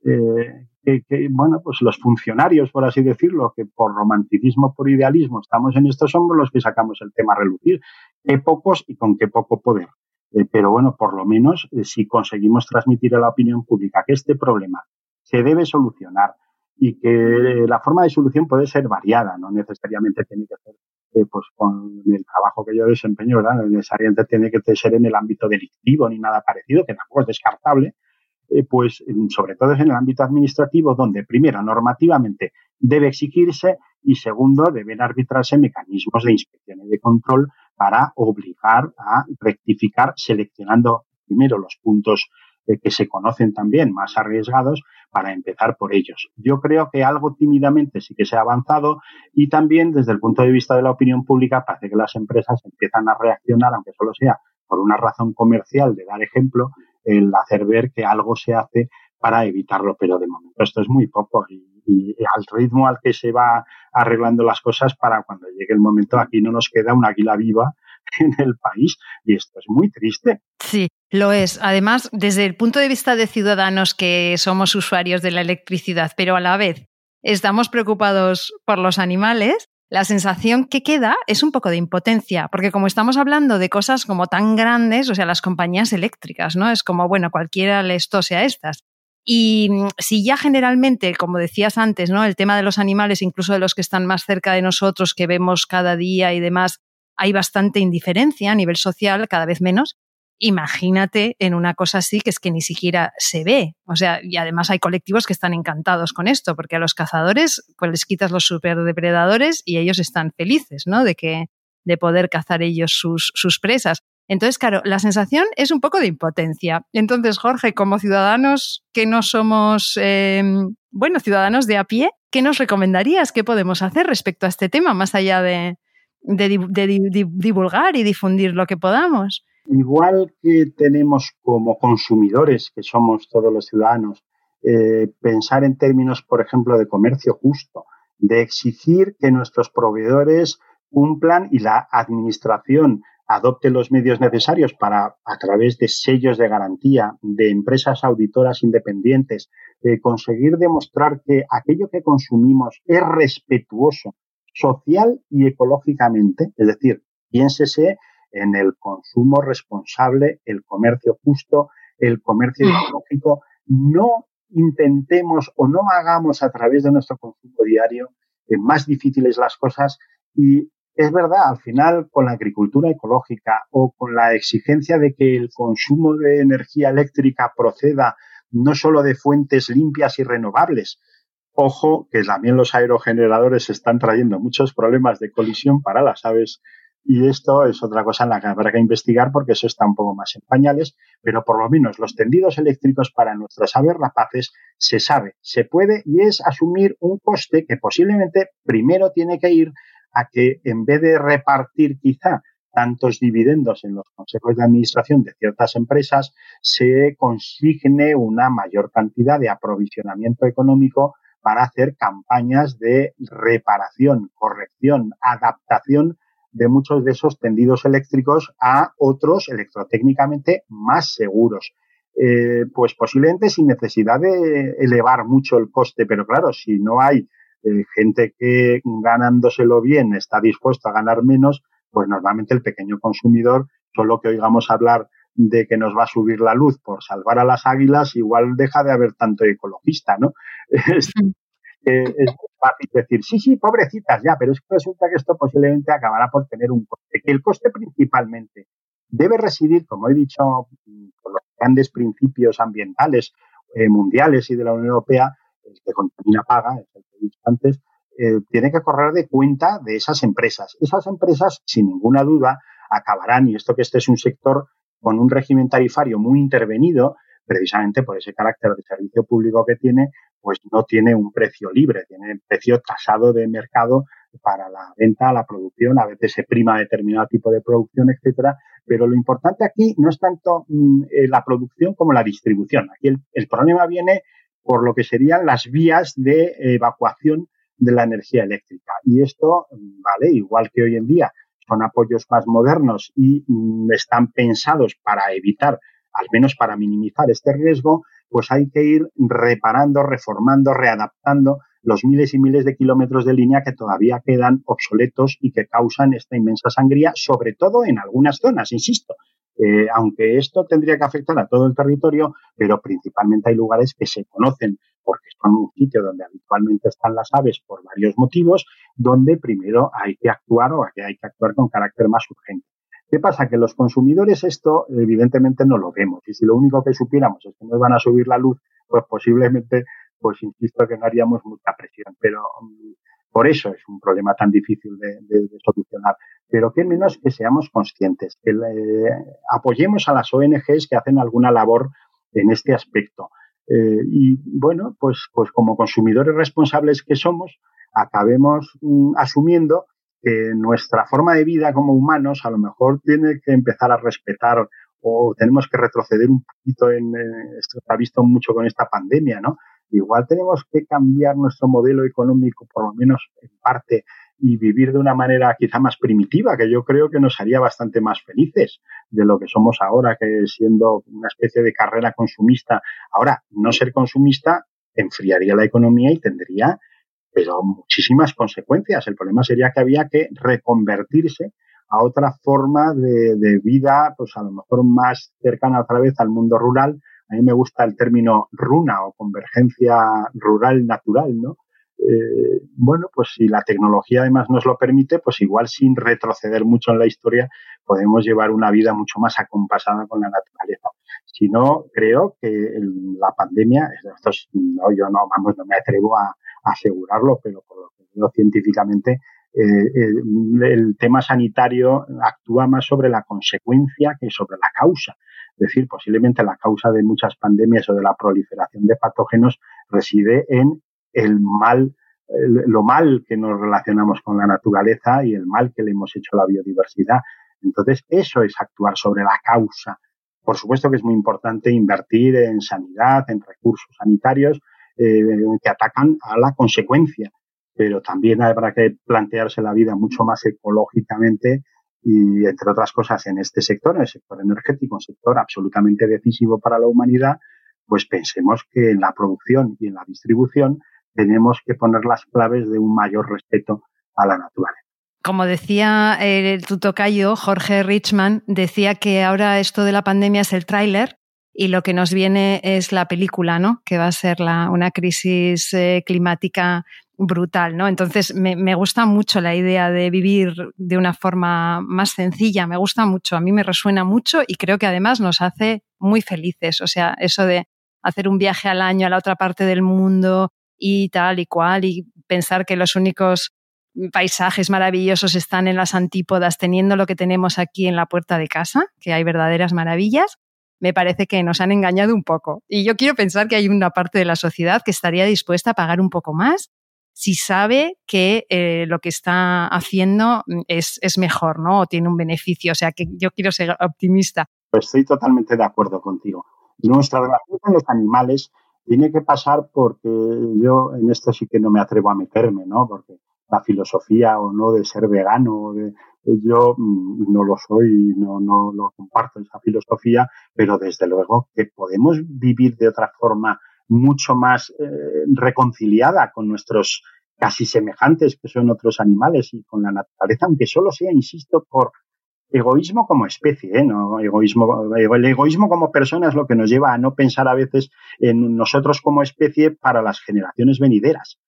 B: eh, que, bueno, pues los funcionarios, por así decirlo, que por romanticismo, por idealismo estamos en estos hombros los que sacamos el tema a relucir. Qué pocos y con qué poco poder. Eh, pero bueno, por lo menos eh, si conseguimos transmitir a la opinión pública que este problema se debe solucionar y que la forma de solución puede ser variada, no necesariamente tiene que ser pues con el trabajo que yo desempeño, ¿verdad? No necesariamente tiene que ser en el ámbito delictivo ni nada parecido, que tampoco es descartable, eh, pues sobre todo en el ámbito administrativo, donde primero normativamente debe exigirse y segundo deben arbitrarse mecanismos de inspección y de control para obligar a rectificar seleccionando primero los puntos eh, que se conocen también más arriesgados para empezar por ellos. Yo creo que algo tímidamente sí que se ha avanzado y también desde el punto de vista de la opinión pública parece que las empresas empiezan a reaccionar, aunque solo sea por una razón comercial de dar ejemplo, el hacer ver que algo se hace para evitarlo, pero de momento esto es muy poco y, al ritmo al que se va arreglando las cosas para cuando llegue el momento aquí no nos queda una águila viva [laughs] en el país y esto es muy triste.
A: Sí, lo es. Además, desde el punto de vista de ciudadanos que somos usuarios de la electricidad, pero a la vez estamos preocupados por los animales, la sensación que queda es un poco de impotencia, porque como estamos hablando de cosas como tan grandes, o sea, las compañías eléctricas, ¿no? Es como, bueno, cualquiera les tose a estas. Y mm, si ya generalmente, como decías antes, ¿no? El tema de los animales, incluso de los que están más cerca de nosotros, que vemos cada día y demás, hay bastante indiferencia a nivel social, cada vez menos. Imagínate en una cosa así que es que ni siquiera se ve. O sea, y además hay colectivos que están encantados con esto, porque a los cazadores pues les quitas los superdepredadores y ellos están felices, ¿no? De que de poder cazar ellos sus, sus presas. Entonces, claro, la sensación es un poco de impotencia. Entonces, Jorge, como ciudadanos que no somos, em, bueno, ciudadanos de a pie, ¿qué nos recomendarías? ¿Qué podemos hacer respecto a este tema, más allá de divulgar y difundir lo que podamos?
B: Igual que tenemos como consumidores, que somos todos los ciudadanos, eh, pensar en términos, por ejemplo, de comercio justo, de exigir que nuestros proveedores cumplan y la administración adopte los medios necesarios para, a través de sellos de garantía, de empresas auditoras independientes, de conseguir demostrar que aquello que consumimos es respetuoso social y ecológicamente, es decir, piénsese en el consumo responsable, el comercio justo, el comercio mm. ecológico, no intentemos o no hagamos a través de nuestro consumo diario eh, más difíciles las cosas y es verdad, al final con la agricultura ecológica o con la exigencia de que el consumo de energía eléctrica proceda no solo de fuentes limpias y renovables, ojo que también los aerogeneradores están trayendo muchos problemas de colisión para las aves y esto es otra cosa en la que habrá que investigar porque eso está un poco más en pañales, pero por lo menos los tendidos eléctricos para nuestras aves rapaces se sabe, se puede y es asumir un coste que posiblemente primero tiene que ir a que en vez de repartir quizá tantos dividendos en los consejos de administración de ciertas empresas, se consigne una mayor cantidad de aprovisionamiento económico para hacer campañas de reparación, corrección, adaptación de muchos de esos tendidos eléctricos a otros electrotécnicamente más seguros. Eh, pues posiblemente sin necesidad de elevar mucho el coste, pero claro, si no hay eh, gente que ganándoselo bien está dispuesto a ganar menos, pues normalmente el pequeño consumidor, solo que oigamos hablar de que nos va a subir la luz por salvar a las águilas, igual deja de haber tanto ecologista, ¿no? [laughs] es fácil decir, sí, sí, pobrecitas, ya, pero es que resulta que esto posiblemente acabará por tener un coste, el coste principalmente debe residir, como he dicho, por los grandes principios ambientales eh, mundiales y de la Unión Europea, el que contamina paga, es el que he dicho antes, eh, tiene que correr de cuenta de esas empresas. Esas empresas, sin ninguna duda, acabarán, y esto que este es un sector con un régimen tarifario muy intervenido, precisamente por ese carácter de servicio público que tiene, pues no tiene un precio libre, tiene un precio tasado de mercado para la venta, la producción, a veces se prima determinado tipo de producción, etcétera, pero lo importante aquí no es tanto mm, eh, la producción como la distribución. Aquí el, problema viene por lo que serían las vías de evacuación de la energía eléctrica. Y esto, mm, vale, igual que hoy en día son apoyos más modernos y mm, están pensados para evitar, al menos para minimizar este riesgo, pues hay que ir reparando, reformando, readaptando los miles y miles de kilómetros de línea que todavía quedan obsoletos y que causan esta inmensa sangría, sobre todo en algunas zonas, insisto. Eh, aunque esto tendría que afectar a todo el territorio, pero principalmente hay lugares que se conocen porque son un sitio donde habitualmente están las aves por varios motivos, donde primero hay que actuar o hay que actuar con carácter más urgente. ¿Qué pasa? Que los consumidores esto evidentemente no lo vemos y si lo único que supiéramos es que nos van a subir la luz, pues posiblemente, pues insisto que no haríamos mucha presión, pero mm, por eso es un problema tan difícil de, solucionar. Pero qué menos que seamos conscientes, que apoyemos a las ONGs que hacen alguna labor en este aspecto. Eh, y bueno, pues, pues como consumidores responsables que somos, acabemos mm, asumiendo que nuestra forma de vida como humanos a lo mejor tiene que empezar a respetar o tenemos que retroceder un poquito en, esto se ha visto mucho con esta pandemia, ¿no? Igual tenemos que cambiar nuestro modelo económico, por lo menos en parte, y vivir de una manera quizá más primitiva, que yo creo que nos haría bastante más felices de lo que somos ahora, que siendo una especie de carrera consumista. Ahora, no ser consumista enfriaría la economía y tendría pero muchísimas consecuencias. El problema sería que había que reconvertirse a otra forma de, vida, pues a lo mejor más cercana otra vez al mundo rural. A mí me gusta el término runa o convergencia rural natural, ¿no? Eh, bueno, pues si la tecnología además nos lo permite, pues igual sin retroceder mucho en la historia, podemos llevar una vida mucho más acompasada con la naturaleza. Si no, creo que la pandemia, esto no, yo no, vamos, no me atrevo a, asegurarlo, pero por lo que veo científicamente, eh, el, tema sanitario actúa más sobre la consecuencia que sobre la causa. Es decir, posiblemente la causa de muchas pandemias o de la proliferación de patógenos reside en el mal, lo mal que nos relacionamos con la naturaleza y el mal que le hemos hecho a la biodiversidad. Entonces, eso es actuar sobre la causa. Por supuesto que es muy importante invertir en sanidad, en recursos sanitarios, eh, que atacan a la consecuencia. Pero también habrá que plantearse la vida mucho más ecológicamente y, entre otras cosas, en este sector, en el sector energético, un sector absolutamente decisivo para la humanidad, pues pensemos que en la producción y en la distribución tenemos que poner las claves de un mayor respeto a la naturaleza.
A: Como decía el tutocayo Jorge Richman, decía que ahora esto de la pandemia es el tráiler y lo que nos viene es la película, ¿no? Que va a ser la, una crisis eh, climática brutal, ¿no? Entonces me, me, gusta mucho la idea de vivir de una forma más sencilla, me gusta mucho, a mí me resuena mucho y creo que además nos hace muy felices, o sea, eso de hacer un viaje al año a la otra parte del mundo y tal y cual y pensar que los únicos paisajes maravillosos están en las antípodas teniendo lo que tenemos aquí en la puerta de casa, que hay verdaderas maravillas, me parece que nos han engañado un poco. Y yo quiero pensar que hay una parte de la sociedad que estaría dispuesta a pagar un poco más si sabe que eh, lo que está haciendo mm, es, es, mejor, ¿no? O tiene un beneficio. O sea, que yo quiero ser optimista.
B: Pues estoy totalmente de acuerdo contigo. Nuestra relación con los animales tiene que pasar porque yo en esto sí que no me atrevo a meterme, ¿no? Porque la filosofía o no de ser vegano, de, yo mm, no lo soy, no, no lo comparto esa filosofía, pero desde luego que podemos vivir de otra forma mucho más eh, reconciliada con nuestros casi semejantes que son otros animales y con la naturaleza, aunque solo sea, insisto, por egoísmo como especie, ¿eh? no egoísmo, el egoísmo como persona es lo que nos lleva a no pensar a veces en nosotros como especie para las generaciones venideras.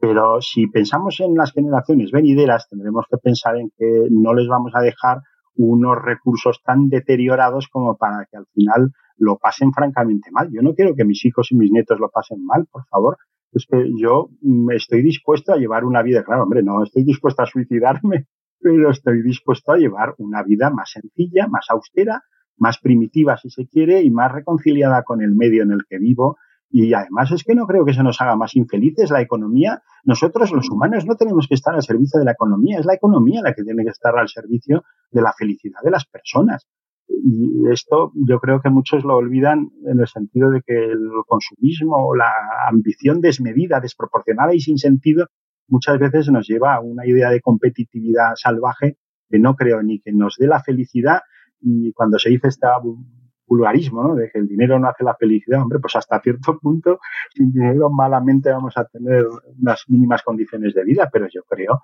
B: Pero si pensamos en las generaciones venideras, tendremos que pensar en que no les vamos a dejar unos recursos tan deteriorados como para que al final lo pasen francamente mal. Yo no quiero que mis hijos y mis nietos lo pasen mal, por favor. Es que yo mm, estoy dispuesto a llevar una vida, claro, hombre, no estoy dispuesto a suicidarme, [laughs] pero estoy dispuesto a llevar una vida más sencilla, más austera, más primitiva si se quiere y más reconciliada con el medio en el que vivo. Y además es que no creo que se nos haga más infelices la economía. Nosotros los humanos no tenemos que estar al servicio de la economía, es la economía la que tiene que estar al servicio de la felicidad de las personas. Y esto yo creo que muchos lo olvidan en el sentido de que el consumismo la ambición desmedida, desproporcionada y sin sentido muchas veces nos lleva a una idea de competitividad salvaje que no creo ni que nos dé la felicidad y cuando se dice este ¿no? De que el dinero no hace la felicidad, hombre, pues hasta cierto punto, sin dinero malamente vamos a tener unas mínimas condiciones de vida, pero yo creo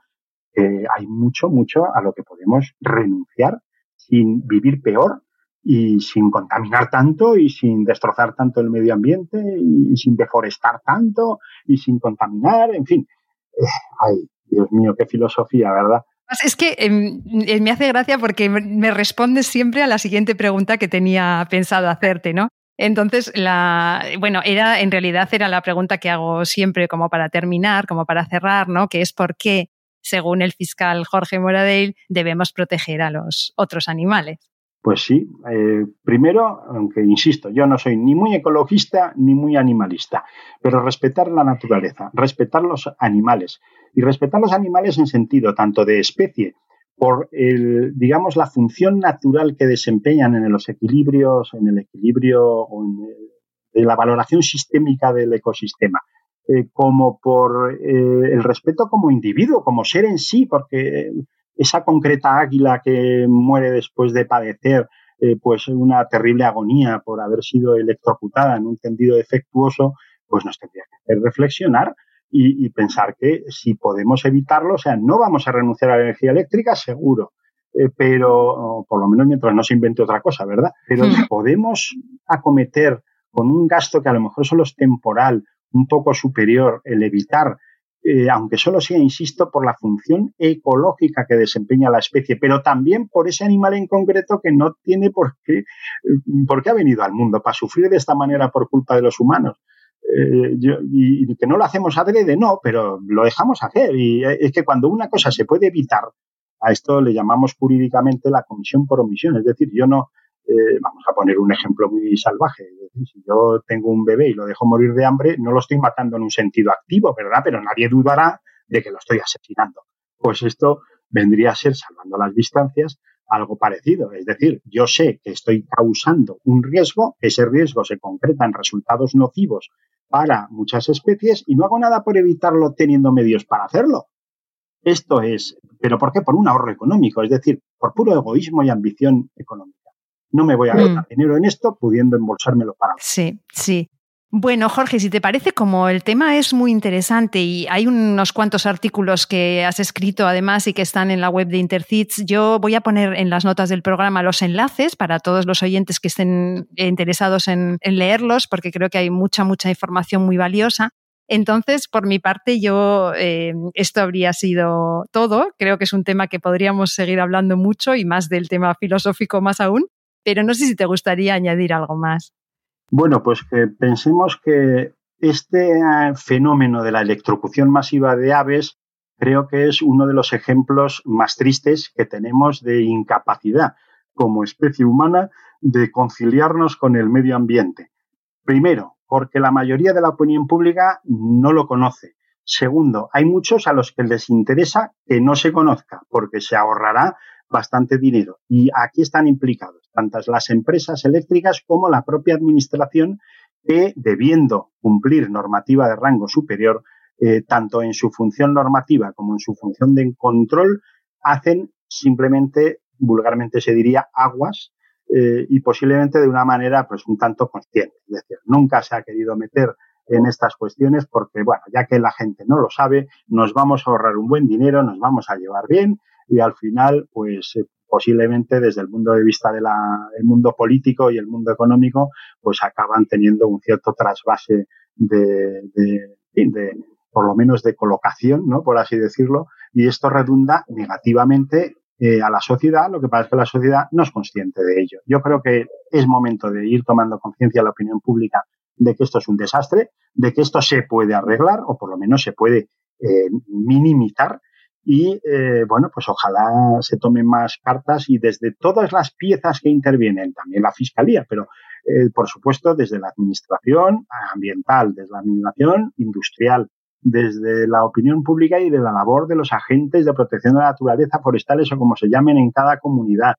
B: que hay mucho, mucho a lo que podemos renunciar sin vivir peor y sin contaminar tanto y sin destrozar tanto el medio ambiente y sin deforestar tanto y sin contaminar, en fin. Eh, ay, Dios mío, qué filosofía, ¿verdad?
A: Es que em, eh, me hace gracia porque me respondes siempre a la siguiente pregunta que tenía pensado hacerte, ¿no? Entonces, la, bueno, era, en realidad era la pregunta que hago siempre como para terminar, como para cerrar, ¿no? Que es por qué, según el fiscal Jorge Moradell, debemos proteger a los otros animales.
B: Pues sí, eh, primero, aunque insisto, yo no soy ni muy ecologista ni muy animalista, pero respetar la naturaleza, respetar los animales y respetar los animales en sentido tanto de especie por el, digamos, la función natural que desempeñan en los equilibrios, en el equilibrio o en la valoración sistémica del ecosistema, eh, como por eh, el respeto como individuo, como ser en sí, porque esa concreta águila que muere después de padecer eh, pues una terrible agonía por haber sido electrocutada en un tendido defectuoso, pues nos tendría que hacer reflexionar y, pensar que si podemos evitarlo, o sea, no vamos a renunciar a la energía eléctrica, seguro, eh, pero por lo menos mientras no se invente otra cosa, ¿verdad? Pero hmm. podemos acometer con un gasto que a lo mejor solo es temporal, un poco superior, el evitar eh, aunque solo sea, insisto, por la función ecológica que desempeña la especie, pero también por ese animal en concreto que no tiene por qué, mm, por qué ha venido al mundo, para sufrir de esta manera por culpa de los humanos. Eh, y, que no lo hacemos adrede, no, pero lo dejamos hacer. Y eh, es que cuando una cosa se puede evitar, a esto le llamamos jurídicamente la comisión por omisión. Es decir, yo no, eh, vamos a poner un ejemplo muy salvaje. Si yo tengo un bebé y lo dejo morir de hambre, no lo estoy matando en un sentido activo, ¿verdad? Pero nadie dudará de que lo estoy asesinando. Pues esto vendría a ser, salvando las distancias, algo parecido. Es decir, yo sé que estoy causando un riesgo, ese riesgo se concreta en resultados nocivos para muchas especies y no hago nada por evitarlo teniendo medios para hacerlo. Esto es, ¿pero por qué? Por un ahorro económico, es decir, por puro egoísmo y ambición económica no me voy a gastar mm. dinero en esto pudiendo embolsármelo para.
A: Sí, sí. Bueno, Jorge, si te parece, como el tema es muy interesante y hay unos cuantos artículos que has escrito además y que están en la web de Intercits, yo voy a poner en las notas del programa los enlaces para todos los oyentes que estén interesados en, leerlos, porque creo que hay mucha, mucha información muy valiosa. Entonces, por mi parte, yo eh, esto habría sido todo. Creo que es un tema que podríamos seguir hablando mucho y más del tema filosófico más aún, pero no sé si te gustaría añadir algo más.
B: Bueno, pues que pensemos que este eh, fenómeno de la electrocución masiva de aves creo que es uno de los ejemplos más tristes que tenemos de incapacidad como especie humana de conciliarnos con el medio ambiente. Primero, porque la mayoría de la opinión pública no lo conoce. Segundo, hay muchos a los que les interesa que no se conozca, porque se ahorrará bastante dinero. Y aquí están implicados tantas las empresas eléctricas como la propia administración que, debiendo cumplir normativa de rango superior, eh, tanto en su función normativa como en su función de control, hacen simplemente, vulgarmente se diría, aguas eh, y posiblemente de una manera pues un tanto consciente. Es decir, nunca se ha querido meter en estas cuestiones porque, bueno, ya que la gente no lo sabe, nos vamos a ahorrar un buen dinero, nos vamos a llevar bien y al final, pues eh, posiblemente desde el punto de vista del mundo político y el mundo económico, pues acaban teniendo un cierto trasvase de, de, por lo menos de colocación, ¿no? Por así decirlo, y esto redunda negativamente eh, a la sociedad, lo que pasa es que la sociedad no es consciente de ello. Yo creo que es momento de ir tomando conciencia a la opinión pública de que esto es un desastre, de que esto se puede arreglar o por lo menos se puede eh, minimizar y eh, bueno, pues ojalá se tomen más cartas y desde todas las piezas que intervienen, también la fiscalía, pero eh, por supuesto desde la administración ambiental, desde la administración industrial, desde la opinión pública y de la labor de los agentes de protección de la naturaleza forestales o como se llamen en cada comunidad,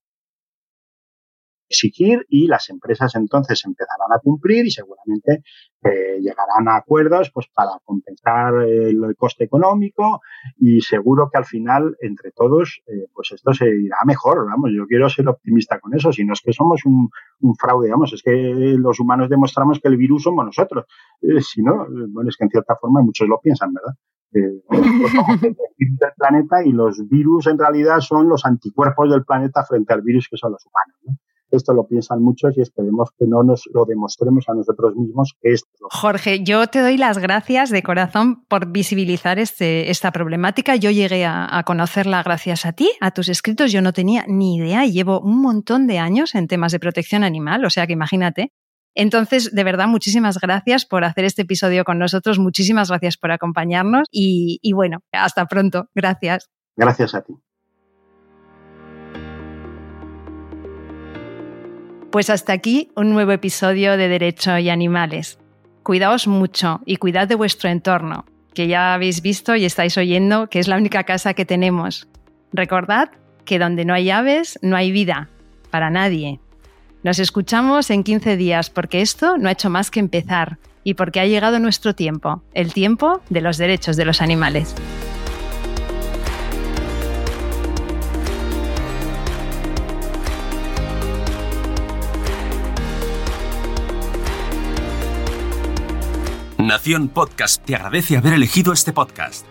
B: exigir y las empresas entonces empezarán a cumplir y seguramente eh, llegarán a acuerdos pues para compensar el, coste económico y seguro que al final entre todos eh, pues esto se irá mejor vamos yo quiero ser optimista con eso si no es que somos un, fraude vamos es que los humanos demostramos que el virus somos nosotros eh, si no bueno es que en cierta forma muchos lo piensan verdad eh, del planeta y los virus en realidad son los anticuerpos del planeta frente al virus que son los humanos. ¿no? Esto lo piensan muchos y esperemos que no nos lo demostremos a nosotros mismos que esto
A: Jorge, yo te doy las gracias de corazón por visibilizar este, esta problemática. Yo llegué a, conocerla gracias a ti, a tus escritos. Yo no tenía ni idea y llevo un montón de años en temas de protección animal, o sea que imagínate. Entonces, de verdad, muchísimas gracias por hacer este episodio con nosotros, muchísimas gracias por acompañarnos y bueno, hasta pronto. Gracias.
B: Gracias a ti.
A: Pues hasta aquí un nuevo episodio de Derecho y Animales. Cuidaos mucho y cuidad de vuestro entorno, que ya habéis visto y estáis oyendo que es la única casa que tenemos. Recordad que donde no hay aves, no hay vida, para nadie. Nos escuchamos en 15 días porque esto no ha hecho más que empezar y porque ha llegado nuestro tiempo, el tiempo de los derechos de los animales.
C: Nación Podcast te agradece haber elegido este podcast.